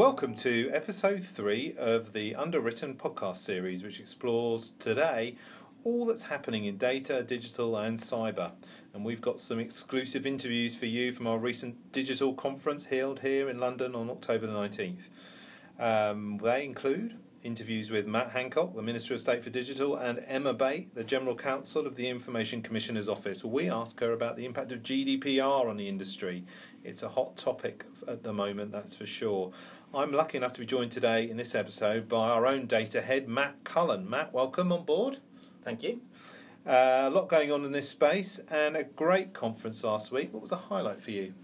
Welcome to episode three of the Underwritten podcast series, which explores today all that's happening in data, digital, and cyber. And we've got some exclusive interviews for you from our recent digital conference held here in London on October the 19th. Um, they include interviews with Matt Hancock, the Minister of State for Digital, and Emma Bate, the General Counsel of the Information Commissioner's Office. We ask her about the impact of GDPR on the industry. It's a hot topic at the moment, that's for sure. I'm lucky enough to be joined today in this episode by our own data head, Matt Cullen. Matt, welcome on board. Thank you. Uh, a lot going on in this space and a great conference last week. What was the highlight for you?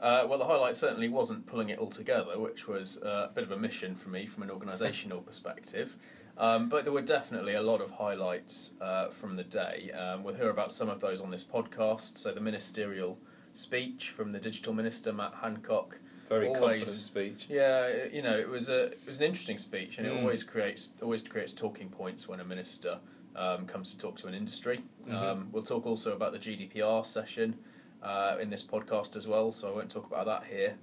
Uh, well, the highlight certainly wasn't pulling it all together, which was uh, a bit of a mission for me from an organisational perspective. Um, but there were definitely a lot of highlights uh, from the day. Um, we'll hear about some of those on this podcast. So, the ministerial speech from the digital minister, Matt Hancock. Very confident speech. Yeah, you know, it was a it was an interesting speech, and mm. it always creates always creates talking points when a minister um, comes to talk to an industry. Mm-hmm. Um, we'll talk also about the GDPR session uh, in this podcast as well, so I won't talk about that here.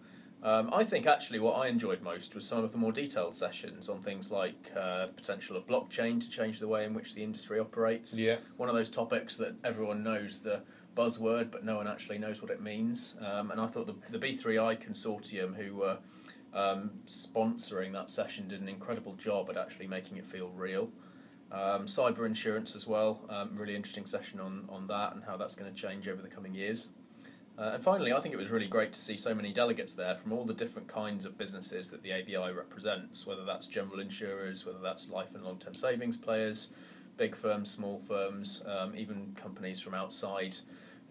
Um, I think actually what I enjoyed most was some of the more detailed sessions on things like uh, potential of blockchain to change the way in which the industry operates. Yeah. One of those topics that everyone knows the buzzword, but no one actually knows what it means. Um, and I thought the, the B3I consortium, who were um, sponsoring that session, did an incredible job at actually making it feel real. Um, cyber insurance as well, um, really interesting session on, on that and how that's going to change over the coming years. Uh, and finally, I think it was really great to see so many delegates there from all the different kinds of businesses that the ABI represents, whether that's general insurers, whether that's life and long term savings players, big firms, small firms, um, even companies from outside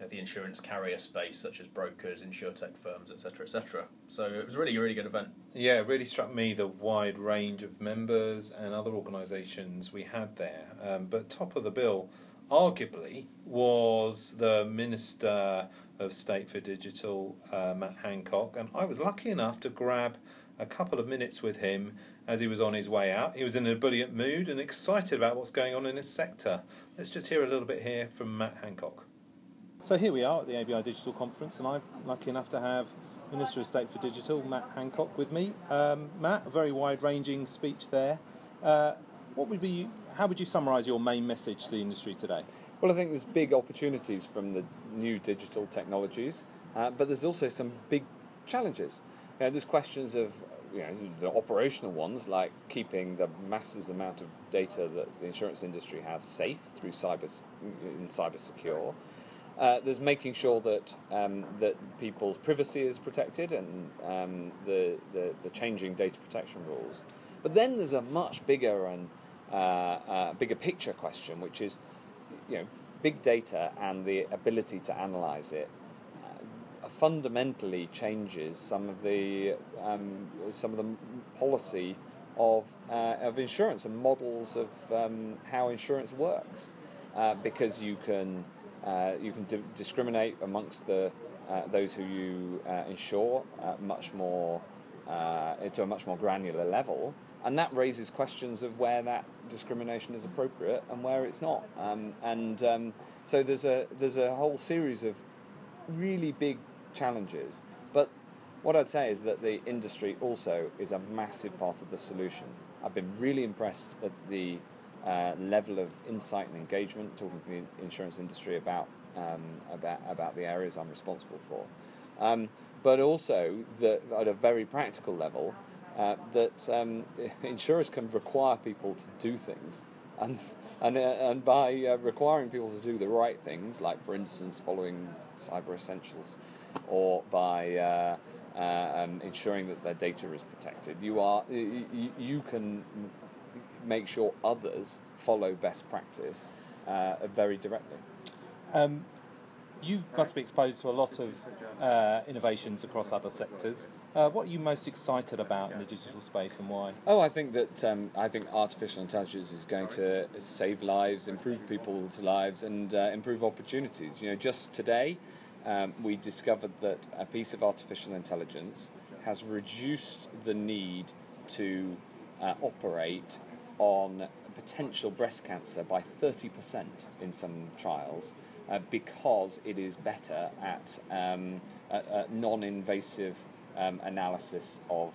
the insurance carrier space, such as brokers, insurtech firms, etc., etc. So it was really a really good event. Yeah, it really struck me the wide range of members and other organisations we had there. Um, but top of the bill, arguably, was the Minister of State for Digital, uh, Matt Hancock, and I was lucky enough to grab a couple of minutes with him as he was on his way out. He was in a brilliant mood and excited about what's going on in his sector. Let's just hear a little bit here from Matt Hancock. So here we are at the ABI Digital Conference, and I'm lucky enough to have Minister of State for Digital, Matt Hancock, with me. Um, Matt, a very wide-ranging speech there. Uh, what would be? How would you summarise your main message to the industry today? Well, I think there's big opportunities from the new digital technologies, uh, but there's also some big challenges. You know, there's questions of you know, the operational ones, like keeping the massive amount of data that the insurance industry has safe through cyber in cyber secure. Uh, there's making sure that um, that people's privacy is protected and um, the, the, the changing data protection rules. But then there's a much bigger and uh, uh, bigger picture question, which is, you know, big data and the ability to analyze it fundamentally changes some of the um, some of the policy of uh, of insurance and models of um, how insurance works, uh, because you can uh, you can di- discriminate amongst the uh, those who you uh, insure much more to a much more granular level, and that raises questions of where that discrimination is appropriate and where it's not. Um, and um, so there's a there's a whole series of really big challenges. But what I'd say is that the industry also is a massive part of the solution. I've been really impressed at the uh, level of insight and engagement, talking to the insurance industry about um, about about the areas I'm responsible for, um, but also that at a very practical level, uh, that um, insurers can require people to do things, and and uh, and by uh, requiring people to do the right things, like for instance following cyber essentials, or by uh, uh, um, ensuring that their data is protected, you are you, you can make sure others follow best practice uh, very directly. Um, you must be exposed to a lot of uh, innovations across other sectors. Uh, what are you most excited about in the digital space and why? Oh, I think that um, I think artificial intelligence is going to save lives, improve people's lives, and uh, improve opportunities. You know, just today um, we discovered that a piece of artificial intelligence has reduced the need to uh, operate on potential breast cancer by 30% in some trials uh, because it is better at, um, non invasive um, analysis of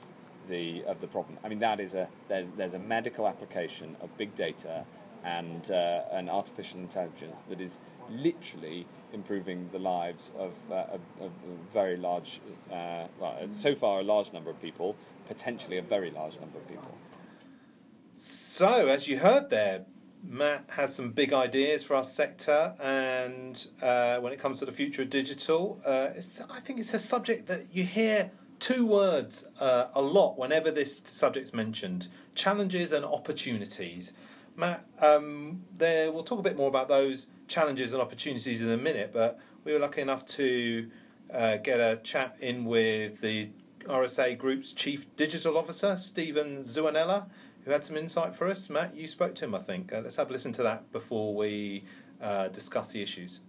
the of the problem. I mean, that is a there's there's a medical application of big data and uh, and artificial intelligence that is literally improving the lives of, uh, of a very large, uh, well, so far a large number of people, potentially a very large number of people. So, as you heard there, Matt has some big ideas for our sector, and uh, when it comes to the future of digital, uh, I think it's a subject that you hear two words uh, a lot whenever this subject's mentioned challenges and opportunities. Matt, um, there, we'll talk a bit more about those challenges and opportunities in a minute, but we were lucky enough to uh, get a chat in with the RSA Group's Chief Digital Officer, Stephen Zuanella who had some insight for us. Matt, you spoke to him, I think. Uh, let's have a listen to that before we uh, discuss the issues.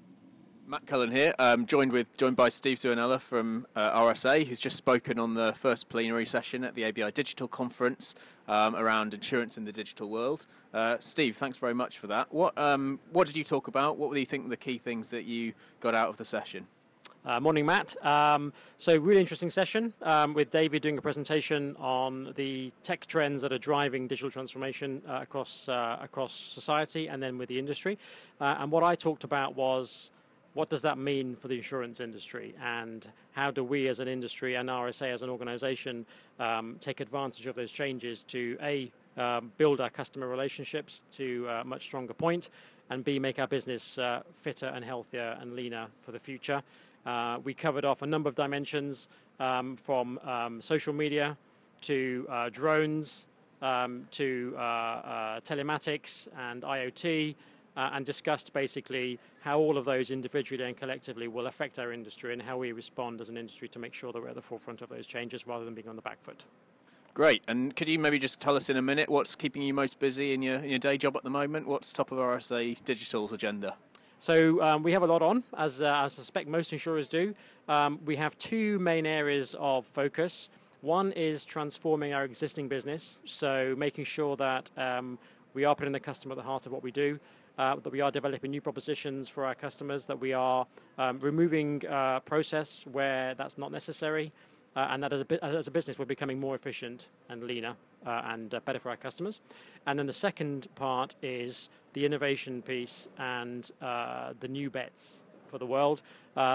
Matt Cullen here, um, joined with joined by Steve Zuanella from uh, RSA, who's just spoken on the first plenary session at the ABI Digital Conference um, around insurance in the digital world. Uh, Steve, thanks very much for that. What um, what did you talk about? What were you think the key things that you got out of the session? Uh, morning, Matt. Um, so, really interesting session um, with David doing a presentation on the tech trends that are driving digital transformation uh, across uh, across society, and then with the industry. Uh, and what I talked about was what does that mean for the insurance industry, and how do we, as an industry, and RSA as an organisation, um, take advantage of those changes to a um, build our customer relationships to a much stronger point, and b make our business uh, fitter and healthier and leaner for the future. Uh, we covered off a number of dimensions um, from um, social media to uh, drones um, to uh, uh telematics and IoT, uh, and discussed basically how all of those individually and collectively will affect our industry and how we respond as an industry to make sure that we're at the forefront of those changes rather than being on the back foot. Great. And could you maybe just tell us in a minute what's keeping you most busy in your, in your day job at the moment? What's top of RSA Digital's agenda? So um, we have a lot on, as, uh, I suspect most insurers do. Um, we have two main areas of focus. One is transforming our existing business, so making sure that um, we are putting the customer at the heart of what we do, uh, that we are developing new propositions for our customers, that we are um, removing uh, process where that's not necessary, uh, and that as a, as a business we're becoming more efficient and leaner uh, and uh, better for our customers. And then the second part is the innovation piece and uh, the new bets for the world.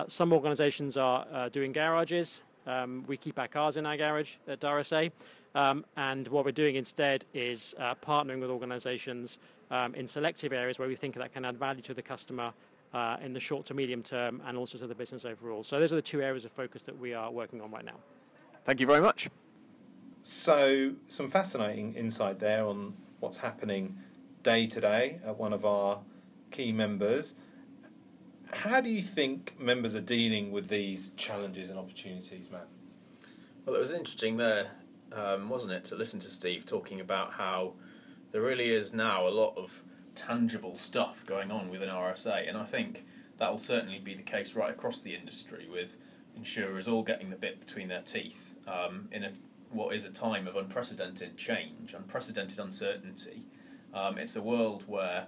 Some organizations are doing garages. Um, we keep our cars in our garage at RSA. Um, and what we're doing instead is uh, partnering with organizations um, in selective areas where we think that can add value to the customer uh, in the short to medium term and also to the business overall. So those are the two areas of focus that we are working on right now. Thank you very much. So, some fascinating insight there on what's happening day to day at one of our key members. How do you think members are dealing with these challenges and opportunities, Matt? Well, it was interesting there, um, wasn't it, to listen to Steve talking about how there really is now a lot of tangible stuff going on within RSA, and I think that will certainly be the case right across the industry with insurers all getting the bit between their teeth um, in a what is a time of unprecedented change, unprecedented uncertainty. Um, it's a world where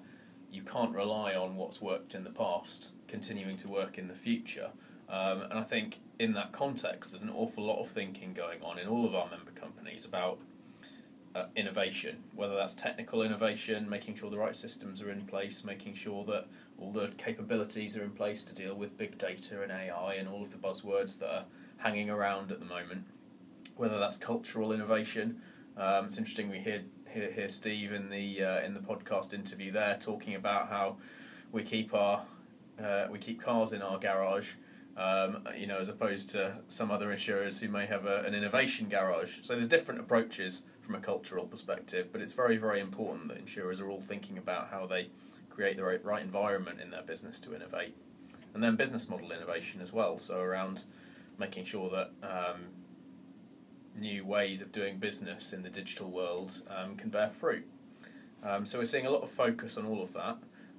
you can't rely on what's worked in the past continuing to work in the future. Um, and I think in that context, there's an awful lot of thinking going on in all of our member companies about uh, innovation, whether that's technical innovation, making sure the right systems are in place, making sure that all the capabilities are in place to deal with big data and AI and all of the buzzwords that are hanging around at the moment whether that's cultural innovation. Um, it's interesting we hear, hear, hear Steve in the uh, in the podcast interview there talking about how we keep our uh, we keep cars in our garage. Um, you know, as opposed to some other insurers who may have a, an innovation garage. So there's different approaches from a cultural perspective, but it's very, very important that insurers are all thinking about how they create the right, right environment in their business to innovate, and then business model innovation as well. So around making sure that um, new ways of doing business in the digital world um, can bear fruit. Um, so we're seeing a lot of focus on all of that,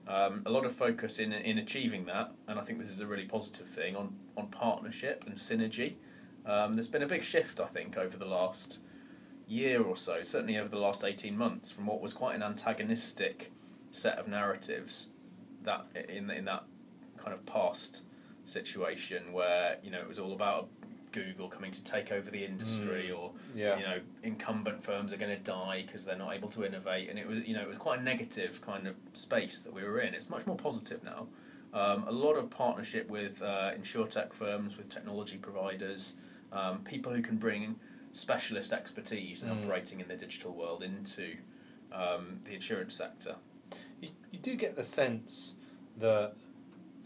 um, a lot of focus in in achieving that, and I think this is a really positive thing on on partnership and synergy. Um, there's been a big shift, I think, over the last year or so, certainly over the last eighteen months, from what was quite an antagonistic set of narratives that in in that kind of past situation where you know it was all about Google coming to take over the industry, or Yeah. you know, incumbent firms are going to die because they're not able to innovate, and it was you know it was quite a negative kind of space that we were in. It's much more positive now. Um, a lot of partnership with uh, insurtech firms, with technology providers, um, people who can bring specialist expertise in Mm. operating in the digital world into um, the insurance sector. You, you do get the sense that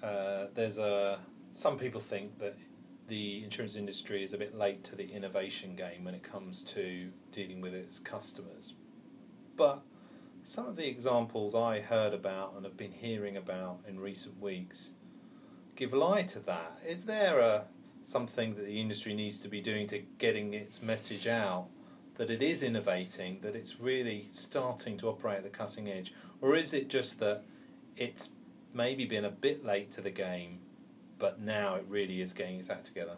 uh, there's a. Some people think that the insurance industry is a bit late to the innovation game when it comes to dealing with its customers. But some of the examples I heard about and have been hearing about in recent weeks give lie to that. Is there a something that the industry needs to be doing to getting its message out that it is innovating, that it's really starting to operate at the cutting edge, or is it just that it's maybe been a bit late to the game, but now it really is getting its act together?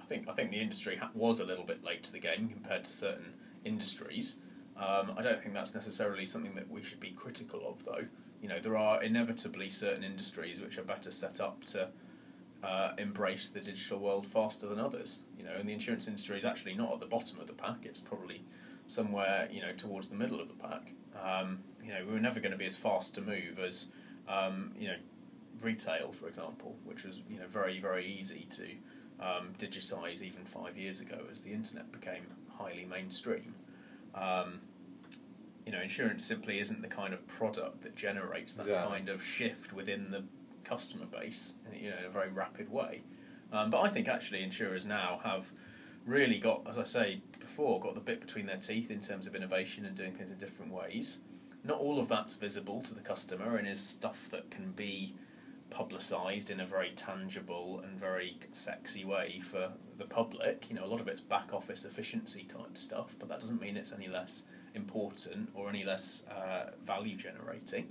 I think I think the industry ha- was a little bit late to the game compared to certain industries. Um, I don't think that's necessarily something that we should be critical of, though. You know, there are inevitably certain industries which are better set up to uh, embrace the digital world faster than others. You know, and the insurance industry is actually not at the bottom of the pack; it's probably somewhere you know towards the middle of the pack. Um, you know, we were never going to be as fast to move as um, you know retail, for example, which was you know very very easy to um, digitize even five years ago as the internet became highly mainstream. Um, you know, insurance simply isn't the kind of product that generates that Exactly. kind of shift within the customer base, you know, in a very rapid way. Um, but I think actually insurers now have really got, as I say before, got the bit between their teeth in terms of innovation and doing things in different ways. Not all of that's visible to the customer and is stuff that can be publicised in a very tangible and very sexy way for the public. You know, a lot of it's back office efficiency type stuff, but that doesn't mean it's any less important or any less uh, value generating.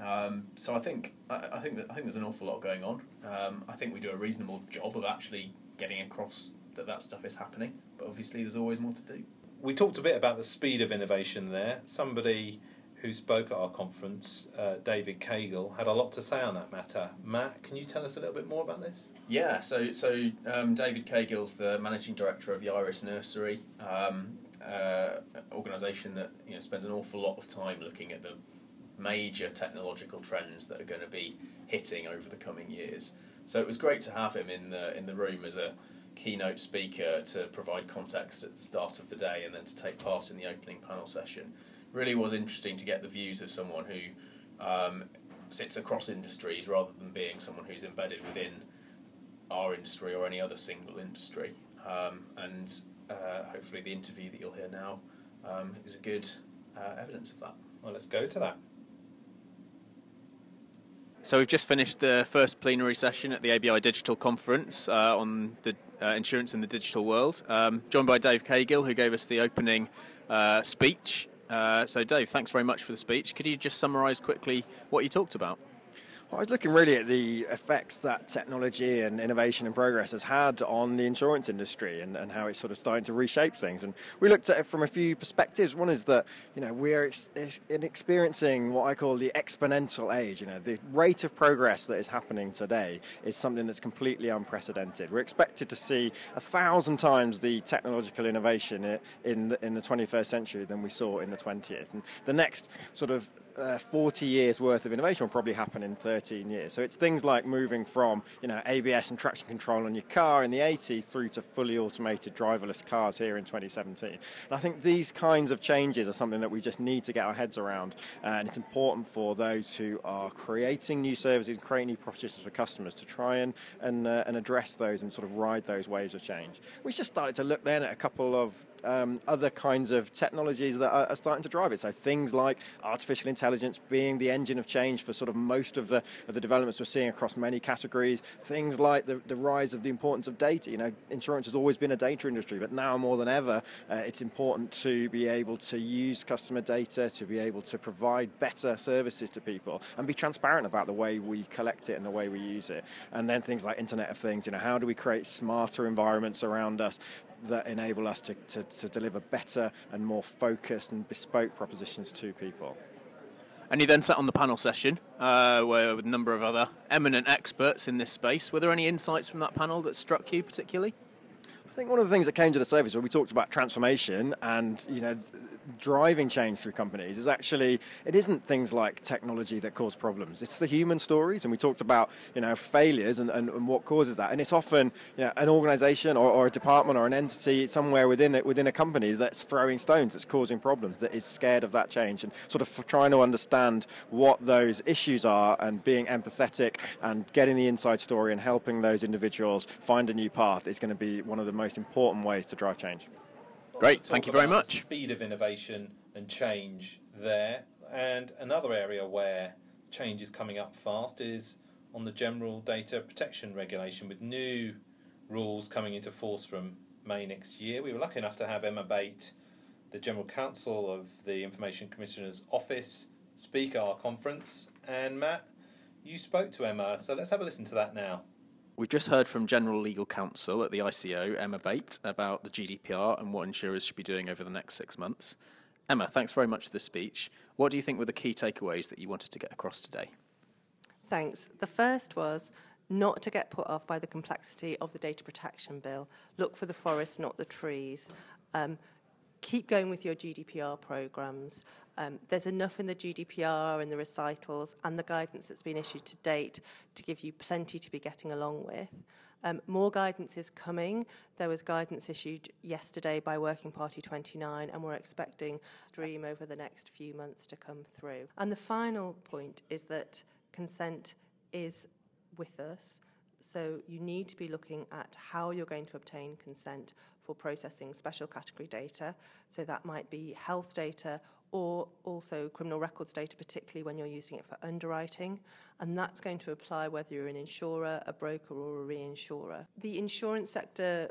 Um, so I think I, I think that I think there's an awful lot going on. Um, I think we do a reasonable job of actually getting across that that stuff is happening, but obviously there's always more to do. We talked a bit about the speed of innovation there. Somebody who spoke at our conference, uh, David Cagle, had a lot to say on that matter. Matt, can you tell us a little bit more about this? Yeah, so so um, David Cagill's the managing director of the Iris Nursery, um, uh, organisation that you know spends an awful lot of time looking at the major technological trends that are going to be hitting over the coming years. So it was great to have him in the in the room as a keynote speaker to provide context at the start of the day and then to take part in the opening panel session. Really was interesting to get the views of someone who um, sits across industries rather than being someone who's embedded within our industry or any other single industry. Um, and uh, hopefully, the interview that you'll hear now um, is a good uh, evidence of that. Well, let's go to that. So we've just finished the first plenary session at the ABI Digital Conference uh, on the uh, insurance in the digital world, um, joined by Dave Cagill, who gave us the opening uh, speech. Uh, so, Dave, thanks very much for the speech. Could you just summarise quickly what you talked about? I was looking really at the effects that technology and innovation and progress has had on the insurance industry and, and how it's sort of starting to reshape things. And we looked at it from a few perspectives. One is that, you know, we're ex- ex- experiencing what I call the exponential age. You know, the rate of progress that is happening today is something that's completely unprecedented. We're expected to see a thousand times the technological innovation i- in the, in the 21st century than we saw in the 20th. And the next sort of uh, 40 years worth of innovation will probably happen in 13 years. So it's things like moving from you know ABS and traction control on your car in the 80s through to fully automated driverless cars here in 2017. And I think these kinds of changes are something that we just need to get our heads around, uh, and it's important for those who are creating new services, creating new propositions for customers to try and and, uh, and address those and sort of ride those waves of change. We just started to look then at a couple of um, other kinds of technologies that are, are starting to drive it. So things like artificial intelligence being the engine of change for sort of most of the of the developments we're seeing across many categories. Things like the, the rise of the importance of data. You know, insurance has always been a data industry, but now more than ever, uh, it's important to be able to use customer data to be able to provide better services to people and be transparent about the way we collect it and the way we use it. And then things like Internet of Things. You know, how do we create smarter environments around us that enable us to, to, to deliver better and more focused and bespoke propositions to people. And you then sat on the panel session uh, where with a number of other eminent experts in this space. Were there any insights from that panel that struck you particularly? I think one of the things that came to the surface when we talked about transformation and you know driving change through companies is actually it isn't things like technology that cause problems. It's the human stories, and we talked about you know failures and, and, and what causes that. And it's often you know an organisation or, or, a department or an entity somewhere within it within a company that's throwing stones, that's causing problems, that is scared of that change, and sort of trying to understand what those issues are and being empathetic and getting the inside story and helping those individuals find a new path is going to be one of the most important ways to drive change. Great, thank you very much. Speed of innovation and change there. And another area where change is coming up fast is on the general data protection regulation with new rules coming into force from May next year. We were lucky enough to have Emma Bate, the General Counsel of the Information Commissioner's Office, speak at our conference. And Matt, you spoke to Emma, so let's have a listen to that now. We've just heard from General Legal Counsel at the ICO, Emma Bate, about the GDPR and what insurers should be doing over the next six months. Emma, thanks very much for the speech. What do you think were the key takeaways that you wanted to get across today? Thanks. The first was not to get put off by the complexity of the data protection bill. Look for the forest, not the trees. Um, keep going with your GDPR programs. Um, there's enough in the GDPR and the recitals and the guidance that's been issued to date to give you plenty to be getting along with. Um, more guidance is coming. There was guidance issued yesterday by Working Party 29, and we're expecting stream over the next few months to come through. And the final point is that consent is with us. So you need to be looking at how you're going to obtain consent for processing special category data. So that might be health data or also criminal records data, particularly when you're using it for underwriting. And that's going to apply whether you're an insurer, a broker, or a reinsurer. The insurance sector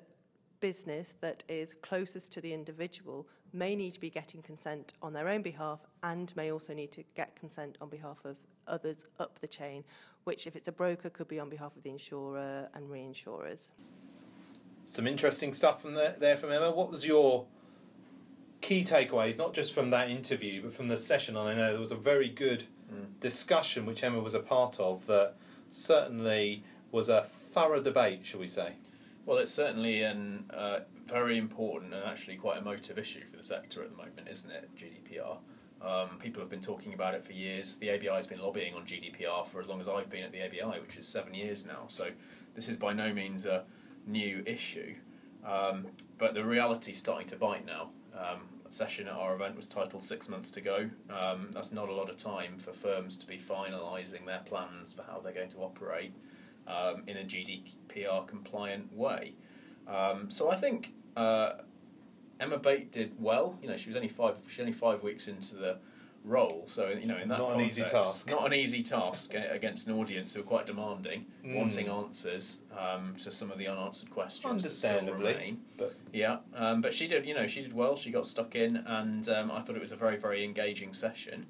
business that is closest to the individual may need to be getting consent on their own behalf and may also need to get consent on behalf of others up the chain, which, if it's a broker, could be on behalf of the insurer and reinsurers. Some interesting stuff from there, there from Emma. What was your key takeaways, not just from that interview, but from the session. And I know there was a very good mm. discussion which Emma was a part of that certainly was a thorough debate, shall we say? Well, it's certainly a uh, very important and actually quite emotive issue for the sector at the moment, isn't it? GDPR. Um, people have been talking about it for years. The ABI has been lobbying on GDPR for as long as I've been at the ABI, which is seven years now. So this is by no means a new issue. Um, but the reality is starting to bite now. Um, session at our event was titled Six Months to Go. Um, that's not a lot of time for firms to be finalising their plans for how they're going to operate um, in a GDPR compliant way. Um, so I think uh, Emma Bate did well. You know, she was only five. She's only five weeks into the role. So you know, in that not context, an easy task. Not an easy task against an audience who are quite demanding, mm. wanting answers um, to some of the unanswered questions. Understandably, but yeah, um, but she did. You know, she did well. She got stuck in, and um, I thought it was a very, very engaging session.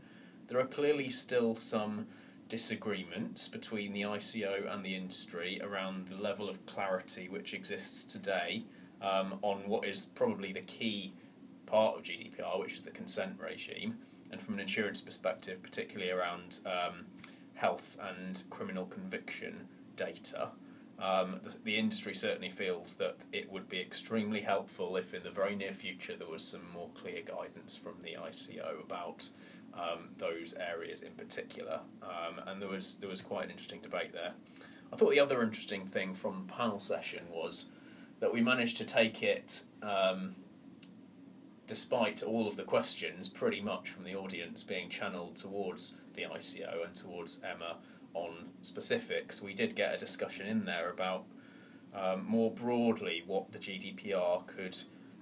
There are clearly still some disagreements between the ICO and the industry around the level of clarity which exists today um, on what is probably the key part of GDPR, which is the consent regime and from an insurance perspective, particularly around um, health and criminal conviction data, um, the, the, industry certainly feels that it would be extremely helpful if in the very near future there was some more clear guidance from the ICO about um, those areas in particular. Um, and there was, there was quite an interesting debate there. I thought the other interesting thing from the panel session was that we managed to take it um, despite all of the questions, pretty much from the audience being channeled towards the ICO and towards Emma on specifics, we did get a discussion in there about um, more broadly what the GDPR could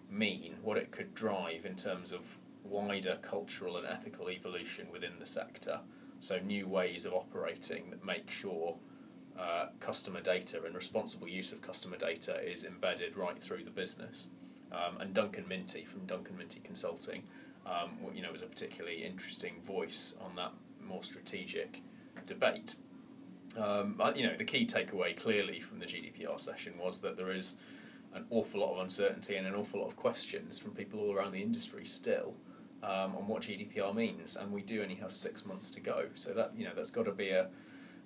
mean, what it could drive in terms of wider cultural and ethical evolution within the sector. So, new ways of operating that make sure uh, customer data and responsible use of customer data is embedded right through the business um, and Duncan Minty from Duncan Minty Consulting, um, you know, was a particularly interesting voice on that more strategic debate. Um, you know, the key takeaway clearly from the GDPR session was that there is an awful lot of uncertainty and an awful lot of questions from people all around the industry still um, on what GDPR means, and we do only have six months to go. So that you know that's got to be a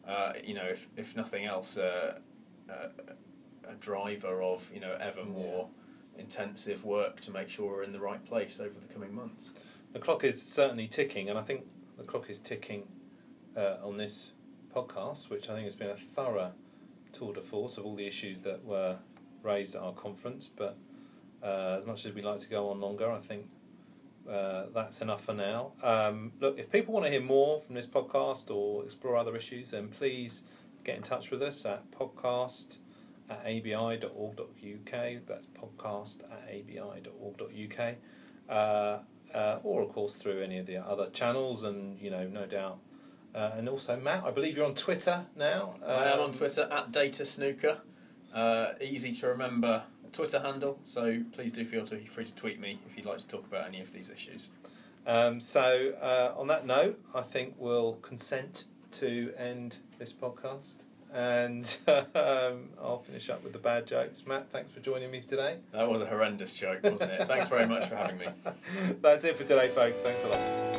uh, you know if if nothing else. Uh, uh, a driver of you know ever more intensive work to make sure we're in the right place over the coming months. The clock is certainly ticking, and I think the clock is ticking uh, on this podcast, which I think has been a thorough tour de force of all the issues that were raised at our conference. But uh, as much as we'd like to go on longer, I think uh, that's enough for now. Um, look, if people want to hear more from this podcast or explore other issues, then please get in touch with us at podcast at abi.org.uk. That's podcast at abi.org.uk. Uh, uh, or, of course, through any of the other channels, and you know, no doubt. Uh, and also, Matt, I believe you're on Twitter now. I am on Um, Twitter at Data Snooker. Uh, easy to remember Twitter handle, so please do feel free to tweet me if you'd like to talk about any of these issues. Um, so, uh, on that note, I think we'll consent to end this podcast. And um, I'll finish up with the bad jokes. Matt, thanks for joining me today. That was a horrendous joke, wasn't it? Thanks very much for having me. That's it for today, folks. Thanks a lot.